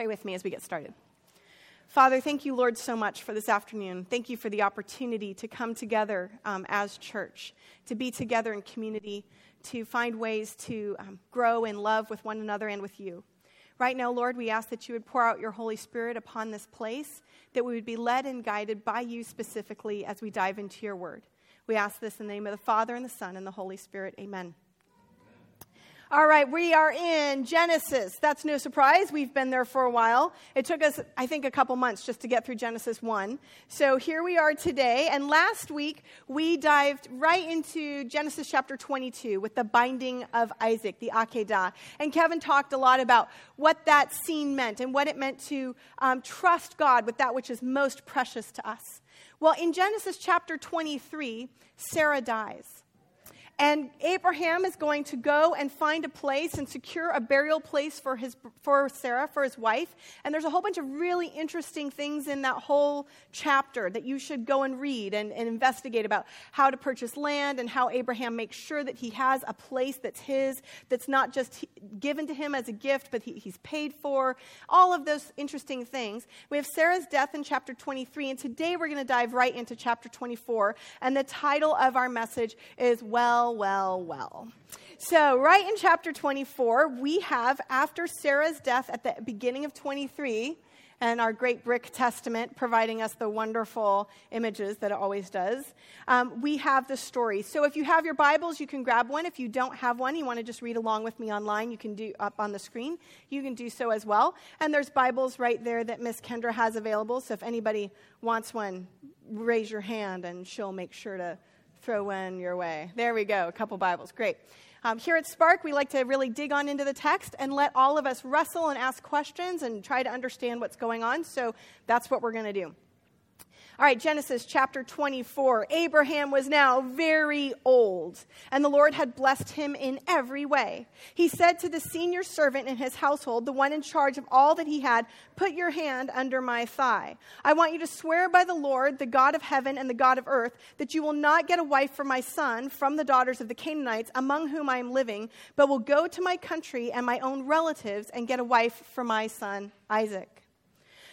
pray with me as we get started. Father, thank you, Lord, so much for this afternoon. Thank you for the opportunity to come together um, as church, to be together in community, to find ways to um, grow in love with one another and with you. Right now, Lord, we ask that you would pour out your Holy Spirit upon this place, that we would be led and guided by you specifically as we dive into your word. We ask this in the name of the Father, and the Son, and the Holy Spirit. Amen. All right, we are in Genesis. That's no surprise. We've been there for a while. It took us, I think, a couple months just to get through Genesis 1. So here we are today. And last week, we dived right into Genesis chapter 22 with the binding of Isaac, the Akedah. And Kevin talked a lot about what that scene meant and what it meant to um, trust God with that which is most precious to us. Well, in Genesis chapter 23, Sarah dies. And Abraham is going to go and find a place and secure a burial place for, his, for Sarah, for his wife. And there's a whole bunch of really interesting things in that whole chapter that you should go and read and, and investigate about how to purchase land and how Abraham makes sure that he has a place that's his, that's not just given to him as a gift, but he, he's paid for. All of those interesting things. We have Sarah's death in chapter 23, and today we're going to dive right into chapter 24. And the title of our message is Well, well, well, So, right in chapter 24, we have, after Sarah's death at the beginning of 23, and our great brick testament providing us the wonderful images that it always does. Um, we have the story. So if you have your Bibles, you can grab one. If you don't have one, you want to just read along with me online, you can do up on the screen. You can do so as well. And there's Bibles right there that Miss Kendra has available. So if anybody wants one, raise your hand and she'll make sure to throw one your way. There we go, a couple Bibles. Great. Um, here at Spark, we like to really dig on into the text and let all of us wrestle and ask questions and try to understand what's going on. So that's what we're going to do. All right, Genesis chapter 24. Abraham was now very old, and the Lord had blessed him in every way. He said to the senior servant in his household, the one in charge of all that he had, Put your hand under my thigh. I want you to swear by the Lord, the God of heaven and the God of earth, that you will not get a wife for my son from the daughters of the Canaanites among whom I am living, but will go to my country and my own relatives and get a wife for my son Isaac.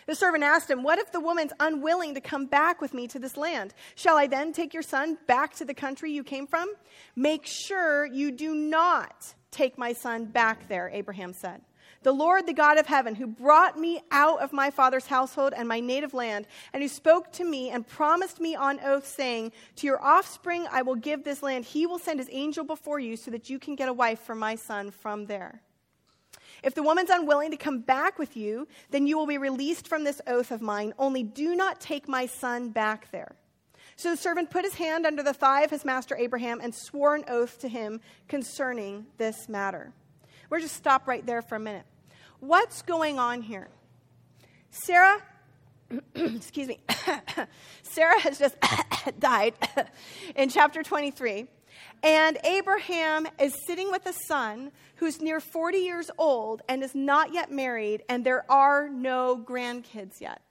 The servant asked him, What if the woman's unwilling to come back with me to this land? Shall I then take your son back to the country you came from? Make sure you do not take my son back there, Abraham said. The Lord, the God of heaven, who brought me out of my father's household and my native land, and who spoke to me and promised me on oath, saying, To your offspring I will give this land, he will send his angel before you so that you can get a wife for my son from there. If the woman's unwilling to come back with you, then you will be released from this oath of mine. Only do not take my son back there. So the servant put his hand under the thigh of his master Abraham and swore an oath to him concerning this matter. We're just stop right there for a minute. What's going on here? Sarah, excuse me, Sarah has just died in chapter 23. And Abraham is sitting with a son who's near 40 years old and is not yet married, and there are no grandkids yet.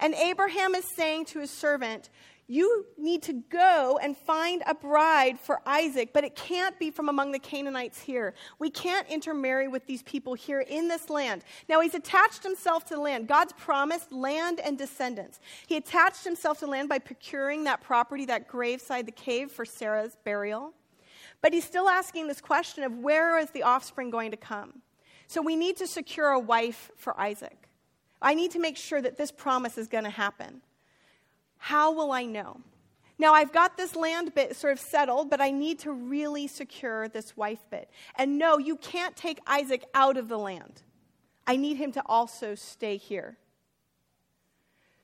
And Abraham is saying to his servant, you need to go and find a bride for Isaac, but it can't be from among the Canaanites here. We can't intermarry with these people here in this land. Now, he's attached himself to the land. God's promised land and descendants. He attached himself to land by procuring that property, that graveside, the cave for Sarah's burial. But he's still asking this question of where is the offspring going to come? So we need to secure a wife for Isaac. I need to make sure that this promise is going to happen. How will I know? Now, I've got this land bit sort of settled, but I need to really secure this wife bit. And no, you can't take Isaac out of the land. I need him to also stay here.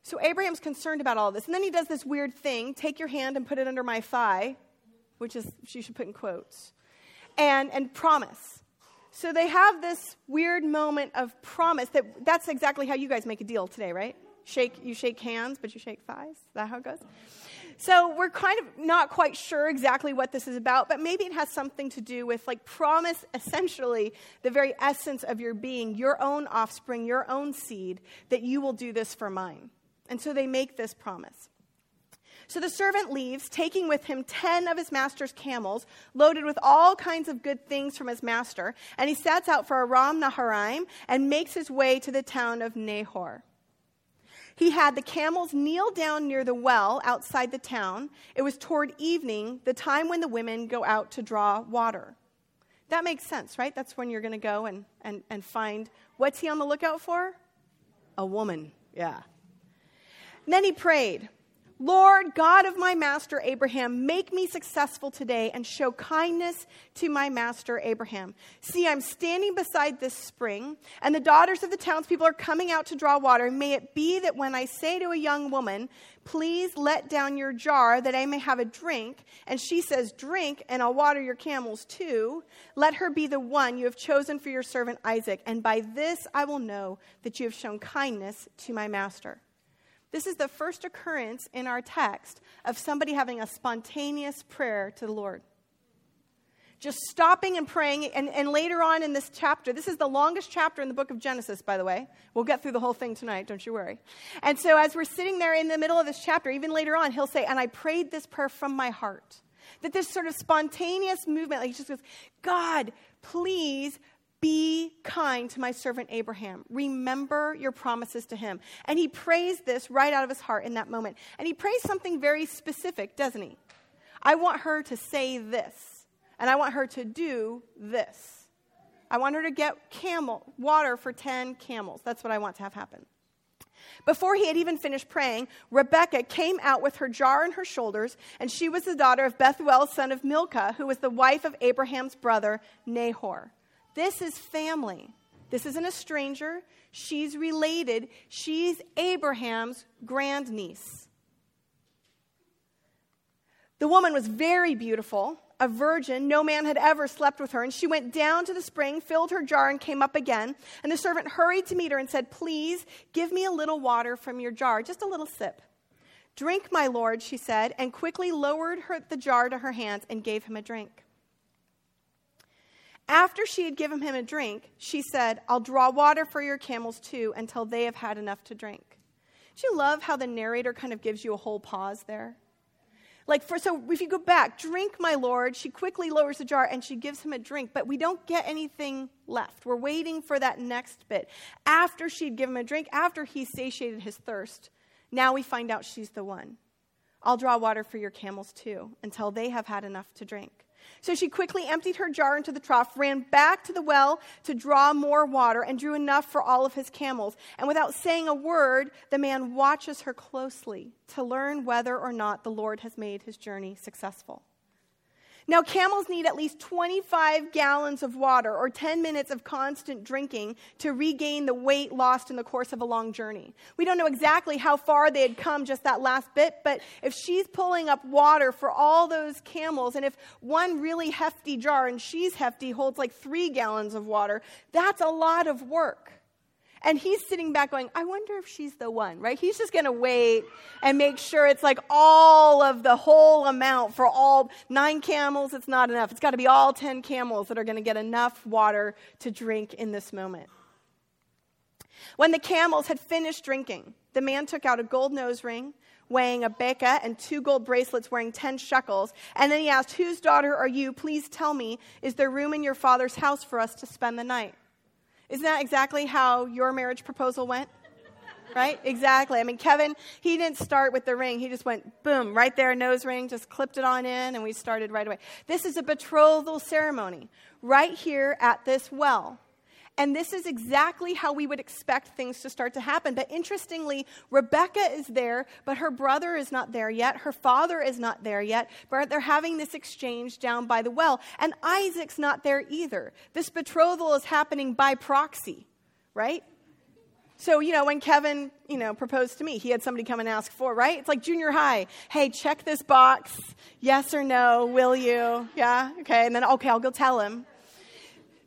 So Abraham's concerned about all this. And then he does this weird thing take your hand and put it under my thigh, which is, you should put in quotes, and, and promise. So they have this weird moment of promise that that's exactly how you guys make a deal today, right? Shake you shake hands but you shake thighs? Is that how it goes? So we're kind of not quite sure exactly what this is about but maybe it has something to do with like promise essentially the very essence of your being your own offspring your own seed that you will do this for mine. And so they make this promise. So the servant leaves, taking with him ten of his master's camels, loaded with all kinds of good things from his master, and he sets out for Aram Naharaim and makes his way to the town of Nahor. He had the camels kneel down near the well outside the town. It was toward evening, the time when the women go out to draw water. That makes sense, right? That's when you're going to go and, and, and find what's he on the lookout for? A woman, yeah. And then he prayed. Lord, God of my master Abraham, make me successful today and show kindness to my master Abraham. See, I'm standing beside this spring, and the daughters of the townspeople are coming out to draw water. May it be that when I say to a young woman, Please let down your jar that I may have a drink, and she says, Drink, and I'll water your camels too, let her be the one you have chosen for your servant Isaac, and by this I will know that you have shown kindness to my master. This is the first occurrence in our text of somebody having a spontaneous prayer to the Lord. Just stopping and praying. And, and later on in this chapter, this is the longest chapter in the book of Genesis, by the way. We'll get through the whole thing tonight, don't you worry. And so, as we're sitting there in the middle of this chapter, even later on, he'll say, And I prayed this prayer from my heart. That this sort of spontaneous movement, like he just goes, God, please be kind to my servant Abraham. Remember your promises to him. And he prays this right out of his heart in that moment. And he prays something very specific, doesn't he? I want her to say this, and I want her to do this. I want her to get camel water for 10 camels. That's what I want to have happen. Before he had even finished praying, Rebekah came out with her jar on her shoulders, and she was the daughter of Bethuel, son of Milcah, who was the wife of Abraham's brother Nahor. This is family. This isn't a stranger. She's related. She's Abraham's grandniece. The woman was very beautiful, a virgin. No man had ever slept with her. And she went down to the spring, filled her jar, and came up again. And the servant hurried to meet her and said, Please give me a little water from your jar, just a little sip. Drink, my lord, she said, and quickly lowered her, the jar to her hands and gave him a drink. After she had given him a drink, she said, I'll draw water for your camels too until they have had enough to drink. Do you love how the narrator kind of gives you a whole pause there? Like, for so if you go back, drink, my Lord, she quickly lowers the jar and she gives him a drink, but we don't get anything left. We're waiting for that next bit. After she'd given him a drink, after he satiated his thirst, now we find out she's the one. I'll draw water for your camels too until they have had enough to drink. So she quickly emptied her jar into the trough, ran back to the well to draw more water, and drew enough for all of his camels. And without saying a word, the man watches her closely to learn whether or not the Lord has made his journey successful. Now, camels need at least 25 gallons of water or 10 minutes of constant drinking to regain the weight lost in the course of a long journey. We don't know exactly how far they had come just that last bit, but if she's pulling up water for all those camels, and if one really hefty jar, and she's hefty, holds like three gallons of water, that's a lot of work. And he's sitting back going, I wonder if she's the one, right? He's just going to wait and make sure it's like all of the whole amount for all nine camels. It's not enough. It's got to be all 10 camels that are going to get enough water to drink in this moment. When the camels had finished drinking, the man took out a gold nose ring weighing a beka and two gold bracelets weighing 10 shekels. And then he asked, Whose daughter are you? Please tell me, is there room in your father's house for us to spend the night? Isn't that exactly how your marriage proposal went? Right? Exactly. I mean, Kevin, he didn't start with the ring. He just went boom, right there, nose ring, just clipped it on in, and we started right away. This is a betrothal ceremony right here at this well. And this is exactly how we would expect things to start to happen. But interestingly, Rebecca is there, but her brother is not there yet. Her father is not there yet. But they're having this exchange down by the well. And Isaac's not there either. This betrothal is happening by proxy, right? So, you know, when Kevin, you know, proposed to me, he had somebody come and ask for, right? It's like junior high. Hey, check this box. Yes or no, will you? Yeah? Okay. And then, okay, I'll go tell him.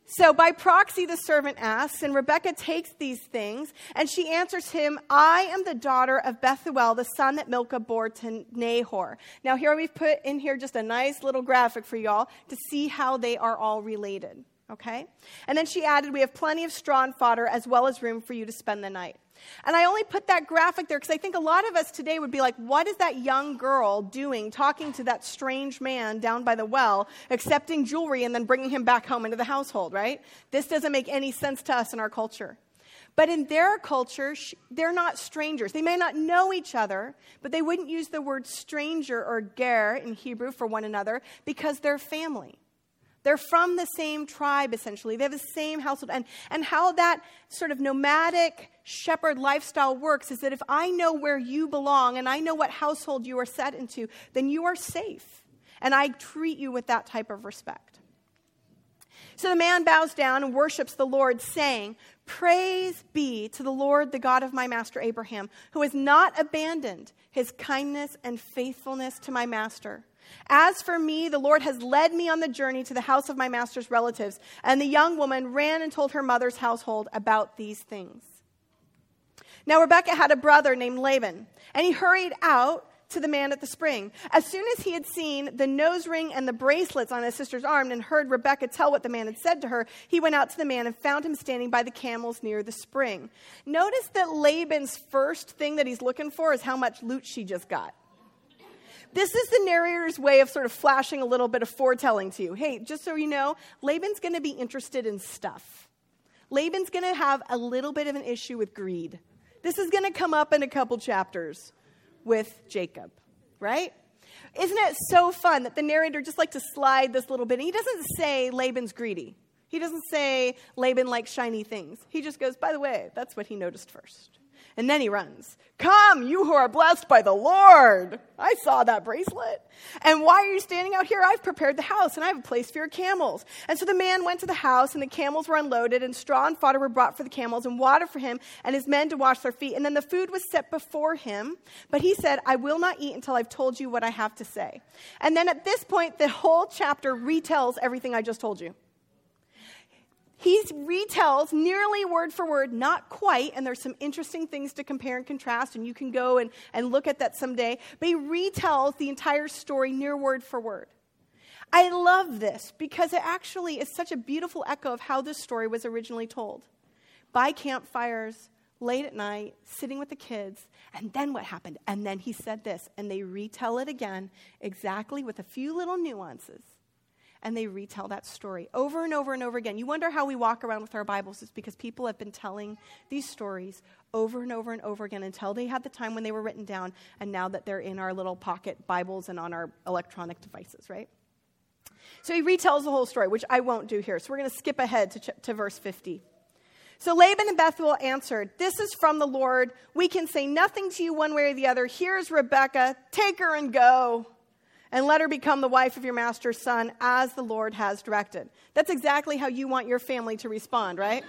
So by proxy, the servant asks, and Rebecca takes these things, and she answers him, I am the daughter of Bethuel, the son that Milcah bore to Nahor. Now, here we've put in here just a nice little graphic for y'all to see how they are all related. Okay? And then she added, We have plenty of straw and fodder as well as room for you to spend the night. And I only put that graphic there because I think a lot of us today would be like, what is that young girl doing talking to that strange man down by the well, accepting jewelry and then bringing him back home into the household, right? This doesn't make any sense to us in our culture. But in their culture, they're not strangers. They may not know each other, but they wouldn't use the word stranger or ger in Hebrew for one another because they're family. They're from the same tribe, essentially. They have the same household. And, and how that sort of nomadic shepherd lifestyle works is that if I know where you belong and I know what household you are set into, then you are safe. And I treat you with that type of respect. So the man bows down and worships the Lord, saying, Praise be to the Lord, the God of my master Abraham, who has not abandoned his kindness and faithfulness to my master. As for me, the Lord has led me on the journey to the house of my master's relatives. And the young woman ran and told her mother's household about these things. Now, Rebekah had a brother named Laban, and he hurried out to the man at the spring. As soon as he had seen the nose ring and the bracelets on his sister's arm and heard Rebekah tell what the man had said to her, he went out to the man and found him standing by the camels near the spring. Notice that Laban's first thing that he's looking for is how much loot she just got. This is the narrator's way of sort of flashing a little bit of foretelling to you. Hey, just so you know, Laban's going to be interested in stuff. Laban's going to have a little bit of an issue with greed. This is going to come up in a couple chapters with Jacob, right? Isn't it so fun that the narrator just like to slide this little bit? he doesn't say Laban's greedy. He doesn't say Laban likes shiny things. He just goes, by the way, that's what he noticed first. And then he runs. Come, you who are blessed by the Lord. I saw that bracelet. And why are you standing out here? I've prepared the house and I have a place for your camels. And so the man went to the house and the camels were unloaded and straw and fodder were brought for the camels and water for him and his men to wash their feet. And then the food was set before him. But he said, I will not eat until I've told you what I have to say. And then at this point, the whole chapter retells everything I just told you he retells nearly word for word, not quite, and there's some interesting things to compare and contrast, and you can go and, and look at that someday, but he retells the entire story near word for word. I love this because it actually is such a beautiful echo of how this story was originally told. By campfires, late at night, sitting with the kids, and then what happened? And then he said this, and they retell it again, exactly with a few little nuances and they retell that story over and over and over again. You wonder how we walk around with our Bibles. It's because people have been telling these stories over and over and over again until they had the time when they were written down, and now that they're in our little pocket Bibles and on our electronic devices, right? So he retells the whole story, which I won't do here. So we're going to skip ahead to, to verse 50. So Laban and Bethuel answered, This is from the Lord. We can say nothing to you one way or the other. Here's Rebekah. Take her and go and let her become the wife of your master's son as the Lord has directed. That's exactly how you want your family to respond, right?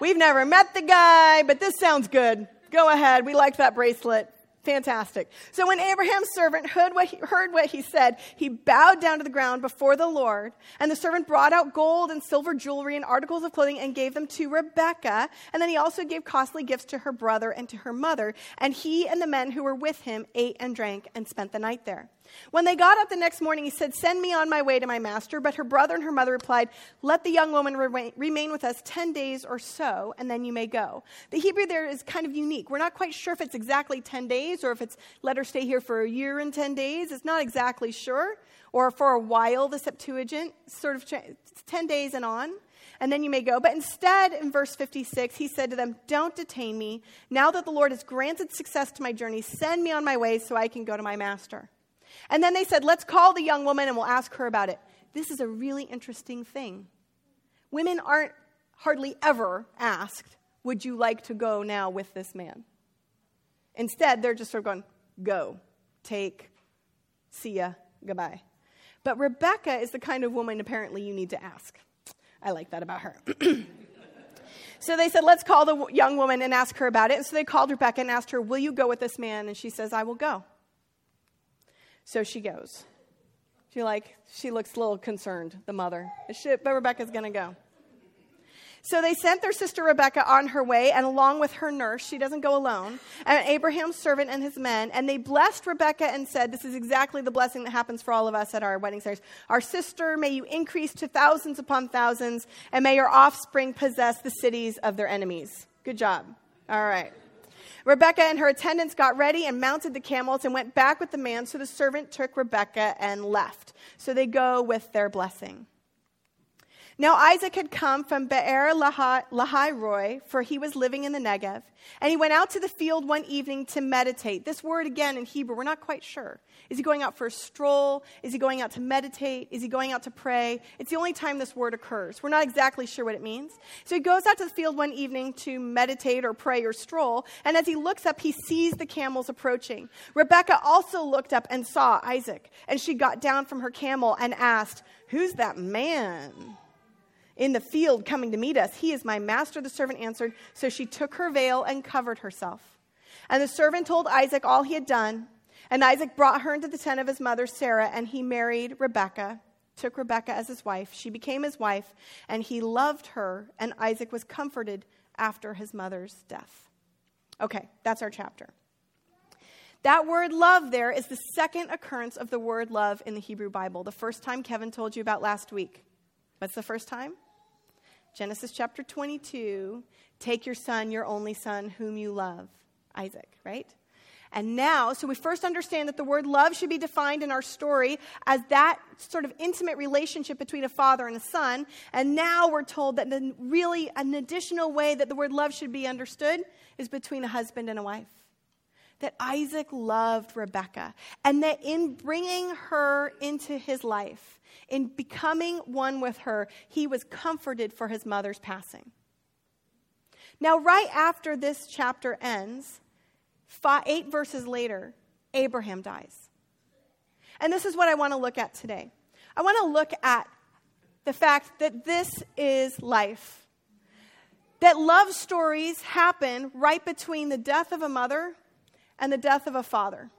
We've never met the guy, but this sounds good. Go ahead. We like that bracelet. Fantastic. So when Abraham's servant heard what, he, heard what he said, he bowed down to the ground before the Lord. And the servant brought out gold and silver jewelry and articles of clothing and gave them to Rebekah. And then he also gave costly gifts to her brother and to her mother. And he and the men who were with him ate and drank and spent the night there. When they got up the next morning, he said, Send me on my way to my master. But her brother and her mother replied, Let the young woman remain with us 10 days or so, and then you may go. The Hebrew there is kind of unique. We're not quite sure if it's exactly 10 days or if it's let her stay here for a year and 10 days. It's not exactly sure. Or for a while, the Septuagint, sort of 10 days and on and then you may go. But instead, in verse 56, he said to them, Don't detain me. Now that the Lord has granted success to my journey, send me on my way so I can go to my master. And then they said, let's call the young woman and we'll ask her about it. This is a really interesting thing. Women aren't hardly ever asked, would you like to go now with this man? Instead, they're just sort of going, go, take, see ya, goodbye. But Rebecca is the kind of woman apparently you need to ask. I like that about her. so they said, let's call the young woman and ask her about it. And so they called Rebecca and asked her, will you go with this man? And she says, I will go. So she goes. She like she looks a little concerned, the mother. But Rebecca's to go. So they sent their sister Rebecca on her way, and along with her nurse, she doesn't go alone, and Abraham's servant and his men, and they blessed Rebecca and said, This is exactly the blessing that happens for all of us at our wedding ceremonies. Our sister, may you increase to thousands upon thousands, and may your offspring possess the cities of their enemies. Good job. All right. Rebekah and her attendants got ready and mounted the camels and went back with the man. So the servant took Rebekah and left. So they go with their blessing. Now Isaac had come from Beer Lahai Roi, for he was living in the Negev, and he went out to the field one evening to meditate. This word again in Hebrew, we're not quite sure. Is he going out for a stroll? Is he going out to meditate? Is he going out to pray? It's the only time this word occurs. We're not exactly sure what it means. So he goes out to the field one evening to meditate or pray or stroll, and as he looks up, he sees the camels approaching. Rebecca also looked up and saw Isaac, and she got down from her camel and asked, Who's that man? In the field coming to meet us. He is my master, the servant answered. So she took her veil and covered herself. And the servant told Isaac all he had done. And Isaac brought her into the tent of his mother Sarah, and he married Rebekah, took Rebekah as his wife. She became his wife, and he loved her, and Isaac was comforted after his mother's death. Okay, that's our chapter. That word love there is the second occurrence of the word love in the Hebrew Bible. The first time Kevin told you about last week. What's the first time? Genesis chapter 22. Take your son, your only son, whom you love, Isaac, right? And now, so we first understand that the word love should be defined in our story as that sort of intimate relationship between a father and a son. And now we're told that the, really an additional way that the word love should be understood is between a husband and a wife. That Isaac loved Rebekah, and that in bringing her into his life, in becoming one with her, he was comforted for his mother's passing. Now, right after this chapter ends, five, eight verses later, Abraham dies. And this is what I want to look at today. I want to look at the fact that this is life. That love stories happen right between the death of a mother and the death of a father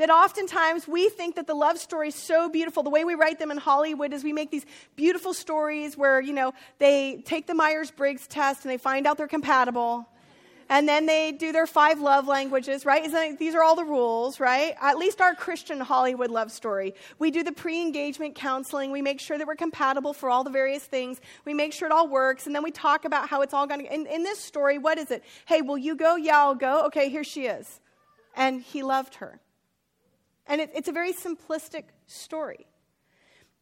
that oftentimes we think that the love story is so beautiful. The way we write them in Hollywood is we make these beautiful stories where, you know, they take the Myers Briggs test and they find out they're compatible. And then they do their five love languages, right? These are all the rules, right? At least our Christian Hollywood love story. We do the pre engagement counseling. We make sure that we're compatible for all the various things. We make sure it all works. And then we talk about how it's all going to. In, in this story, what is it? Hey, will you go? Yeah, I'll go. Okay, here she is. And he loved her. And it, it's a very simplistic story.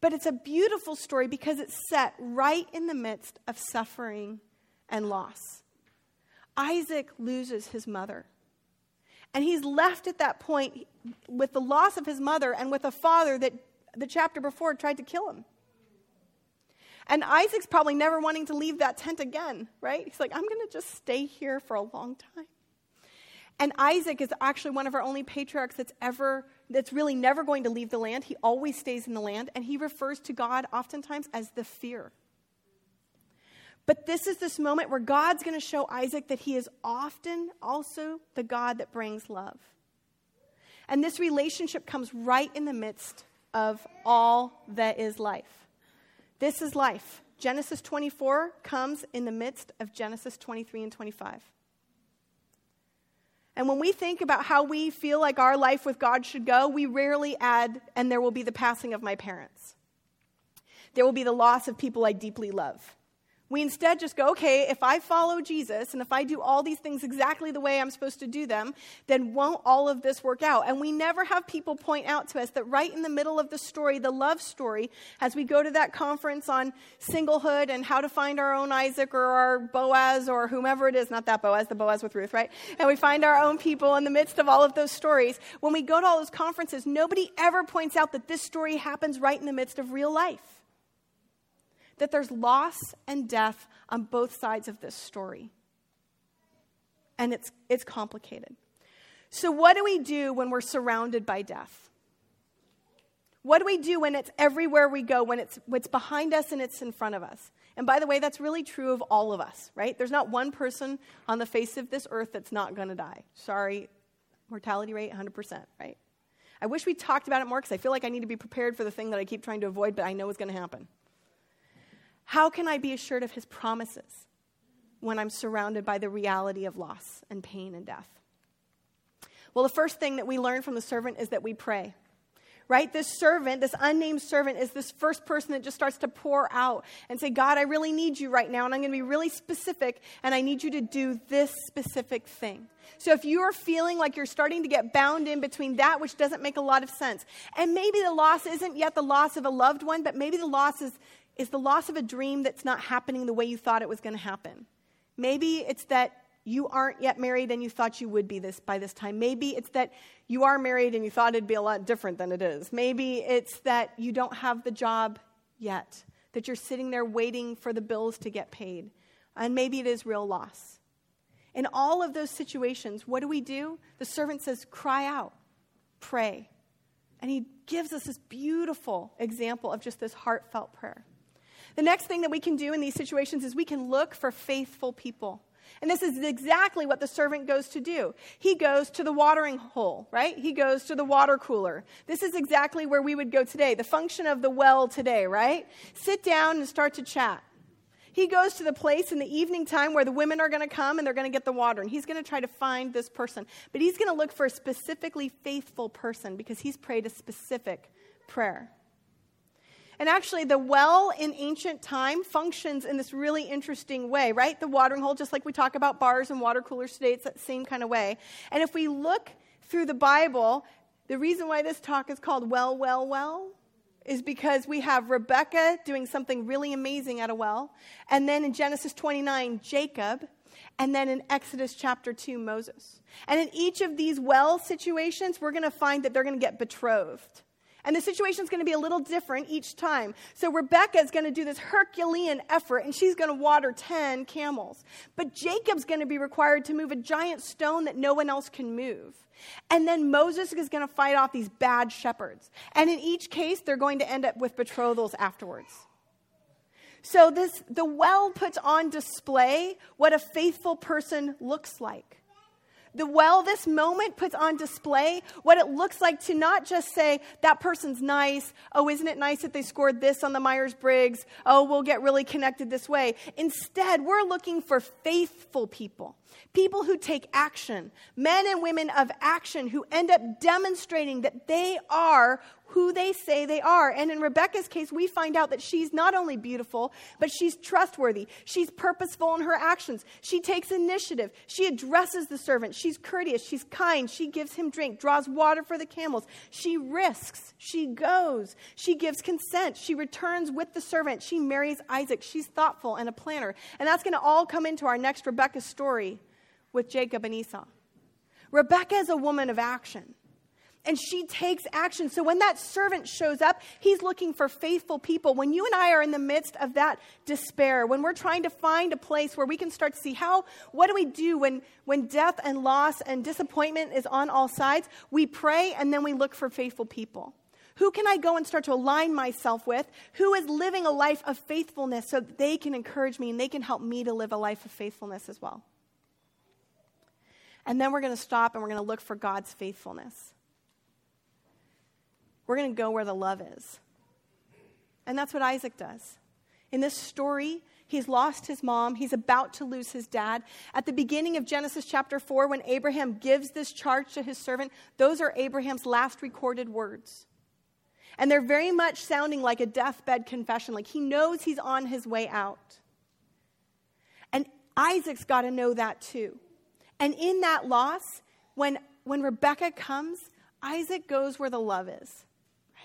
But it's a beautiful story because it's set right in the midst of suffering and loss. Isaac loses his mother. And he's left at that point with the loss of his mother and with a father that the chapter before tried to kill him. And Isaac's probably never wanting to leave that tent again, right? He's like, I'm going to just stay here for a long time. And Isaac is actually one of our only patriarchs that's ever, that's really never going to leave the land. He always stays in the land, and he refers to God oftentimes as the fear. But this is this moment where God's going to show Isaac that he is often also the God that brings love. And this relationship comes right in the midst of all that is life. This is life. Genesis 24 comes in the midst of Genesis 23 and 25. And when we think about how we feel like our life with God should go, we rarely add, and there will be the passing of my parents. There will be the loss of people I deeply love. We instead just go, okay, if I follow Jesus and if I do all these things exactly the way I'm supposed to do them, then won't all of this work out? And we never have people point out to us that right in the middle of the story, the love story, as we go to that conference on singlehood and how to find our own Isaac or our Boaz or whomever it is, not that Boaz, the Boaz with Ruth, right? And we find our own people in the midst of all of those stories. When we go to all those conferences, nobody ever points out that this story happens right in the midst of real life that there's loss and death on both sides of this story. And it's, it's complicated. So, what do we do when we're surrounded by death? What do we do when it's everywhere we go, when it's, it's behind us and it's in front of us? And by the way, that's really true of all of us, right? There's not one person on the face of this earth that's not going to die. Sorry, mortality rate 100%, right? I wish we talked about it more because I feel like I need to be prepared for the thing that I keep trying to avoid, but I know is going to happen. How can I be assured of his promises when I'm surrounded by the reality of loss and pain and death? Well, the first thing that we learn from the servant is that we pray right? This servant, this unnamed servant, is this first person that just starts to pour out and say, God, I really need you right now, and I'm going to be really specific, and I need you to do this specific thing. So if you are feeling like you're starting to get bound in between that which doesn't make a lot of sense, and maybe the loss isn't yet the loss of a loved one, but maybe the loss is, is the loss of a dream that's not happening the way you thought it was going to happen. Maybe it's that you aren't yet married and you thought you would be this by this time. Maybe it's that you are married and you thought it'd be a lot different than it is. Maybe it's that you don't have the job yet, that you're sitting there waiting for the bills to get paid. And maybe it is real loss. In all of those situations, what do we do? The servant says, cry out, pray. And he gives us this beautiful example of just this heartfelt prayer. The next thing that we can do in these situations is we can look for faithful people. And this is exactly what the servant goes to do. He goes to the watering hole, right? He goes to the water cooler. This is exactly where we would go today, the function of the well today, right? Sit down and start to chat. He goes to the place in the evening time where the women are going to come and they're going to get the water. And he's going to try to find this person. But he's going to look for a specifically faithful person because he's prayed a specific prayer. And actually, the well in ancient time functions in this really interesting way, right? The watering hole, just like we talk about bars and water coolers today, it's that same kind of way. And if we look through the Bible, the reason why this talk is called Well, Well, Well is because we have Rebecca doing something really amazing at a well. And then in Genesis 29, Jacob. And then in Exodus chapter 2, Moses. And in each of these well situations, we're going to find that they're going to get betrothed. And the situation is going to be a little different each time. So Rebecca is going to do this Herculean effort and she's going to water 10 camels. But Jacob's going to be required to move a giant stone that no one else can move. And then Moses is going to fight off these bad shepherds. And in each case, they're going to end up with betrothals afterwards. So this the well puts on display what a faithful person looks like. The well, this moment puts on display what it looks like to not just say, that person's nice. Oh, isn't it nice that they scored this on the Myers Briggs? Oh, we'll get really connected this way. Instead, we're looking for faithful people, people who take action, men and women of action who end up demonstrating that they are who they say they are. And in Rebecca's case, we find out that she's not only beautiful, but she's trustworthy. She's purposeful in her actions. She takes initiative. She addresses the servant. She's courteous. She's kind. She gives him drink, draws water for the camels. She risks. She goes. She gives consent. She returns with the servant. She marries Isaac. She's thoughtful and a planner. And that's going to all come into our next Rebecca story with Jacob and Esau. Rebecca is a woman of action and she takes action. So when that servant shows up, he's looking for faithful people. When you and I are in the midst of that despair, when we're trying to find a place where we can start to see how, what do we do when, when death and loss and disappointment is on all sides? We pray and then we look for faithful people. Who can I go and start to align myself with? Who is living a life of faithfulness so that they can encourage me and they can help me to live a life of faithfulness as well? And then we're going to stop and we're going to look for God's faithfulness. We're going to go where the love is. And that's what Isaac does. In this story, he's lost his mom. He's about to lose his dad. At the beginning of Genesis chapter 4, when Abraham gives this charge to his servant, those are Abraham's last recorded words. And they're very much sounding like a deathbed confession, like he knows he's on his way out. And Isaac's got to know that too. And in that loss, when, when Rebecca comes, Isaac goes where the love is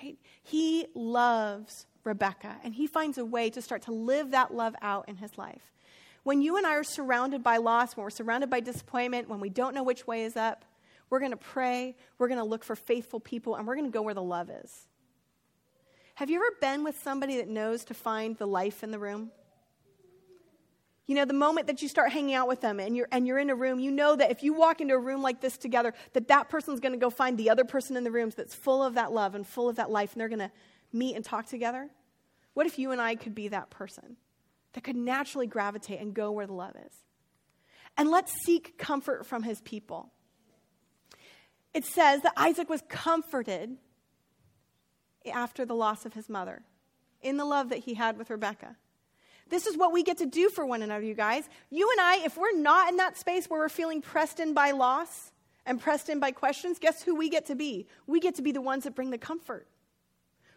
right? He loves Rebecca, and he finds a way to start to live that love out in his life. When you and I are surrounded by loss, when we're surrounded by disappointment, when we don't know which way is up, we're going to pray, we're going to look for faithful people, and we're going to go where the love is. Have you ever been with somebody that knows to find the life in the room? You know, the moment that you start hanging out with them and you're, and you're in a room, you know that if you walk into a room like this together, that that person's going to go find the other person in the room that's full of that love and full of that life, and they're going to meet and talk together. What if you and I could be that person that could naturally gravitate and go where the love is? And let's seek comfort from his people. It says that Isaac was comforted after the loss of his mother in the love that he had with Rebekah. This is what we get to do for one another, you guys. You and I, if we're not in that space where we're feeling pressed in by loss and pressed in by questions, guess who we get to be? We get to be the ones that bring the comfort.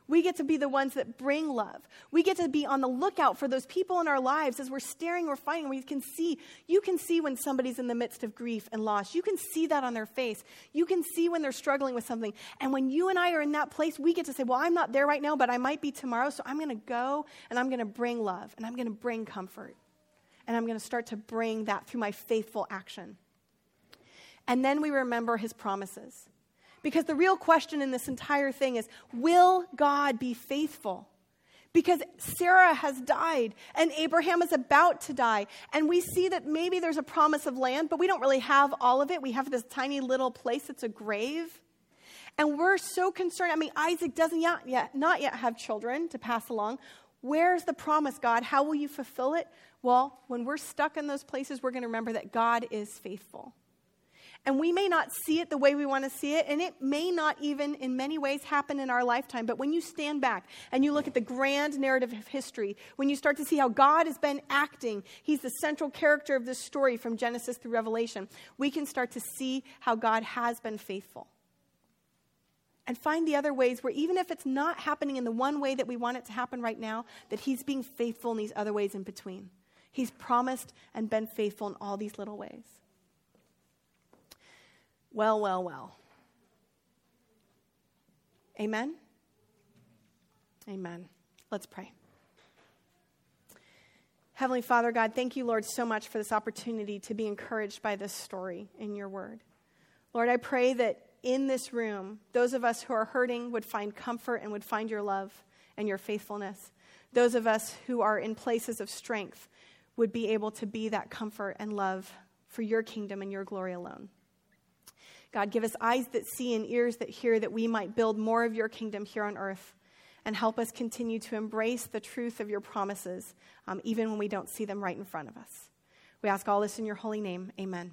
We get to be the ones that bring love. We get to be on the lookout for those people in our lives as we're staring or fighting. We can see, you can see when somebody's in the midst of grief and loss. You can see that on their face. You can see when they're struggling with something. And when you and I are in that place, we get to say, Well, I'm not there right now, but I might be tomorrow. So I'm going to go and I'm going to bring love and I'm going to bring comfort. And I'm going to start to bring that through my faithful action. And then we remember his promises. Because the real question in this entire thing is will God be faithful? Because Sarah has died and Abraham is about to die. And we see that maybe there's a promise of land, but we don't really have all of it. We have this tiny little place that's a grave. And we're so concerned. I mean, Isaac doesn't yet, yet, not yet have children to pass along. Where's the promise, God? How will you fulfill it? Well, when we're stuck in those places, we're going to remember that God is faithful. And we may not see it the way we want to see it, and it may not even in many ways happen in our lifetime. But when you stand back and you look at the grand narrative of history, when you start to see how God has been acting, He's the central character of this story from Genesis through Revelation, we can start to see how God has been faithful. And find the other ways where, even if it's not happening in the one way that we want it to happen right now, that He's being faithful in these other ways in between. He's promised and been faithful in all these little ways. Well, well, well. Amen? Amen. Let's pray. Heavenly Father, God, thank you, Lord, so much for this opportunity to be encouraged by this story in your word. Lord, I pray that in this room, those of us who are hurting would find comfort and would find your love and your faithfulness. Those of us who are in places of strength would be able to be that comfort and love for your kingdom and your glory alone. God, give us eyes that see and ears that hear that we might build more of your kingdom here on earth and help us continue to embrace the truth of your promises, um, even when we don't see them right in front of us. We ask all this in your holy name. Amen.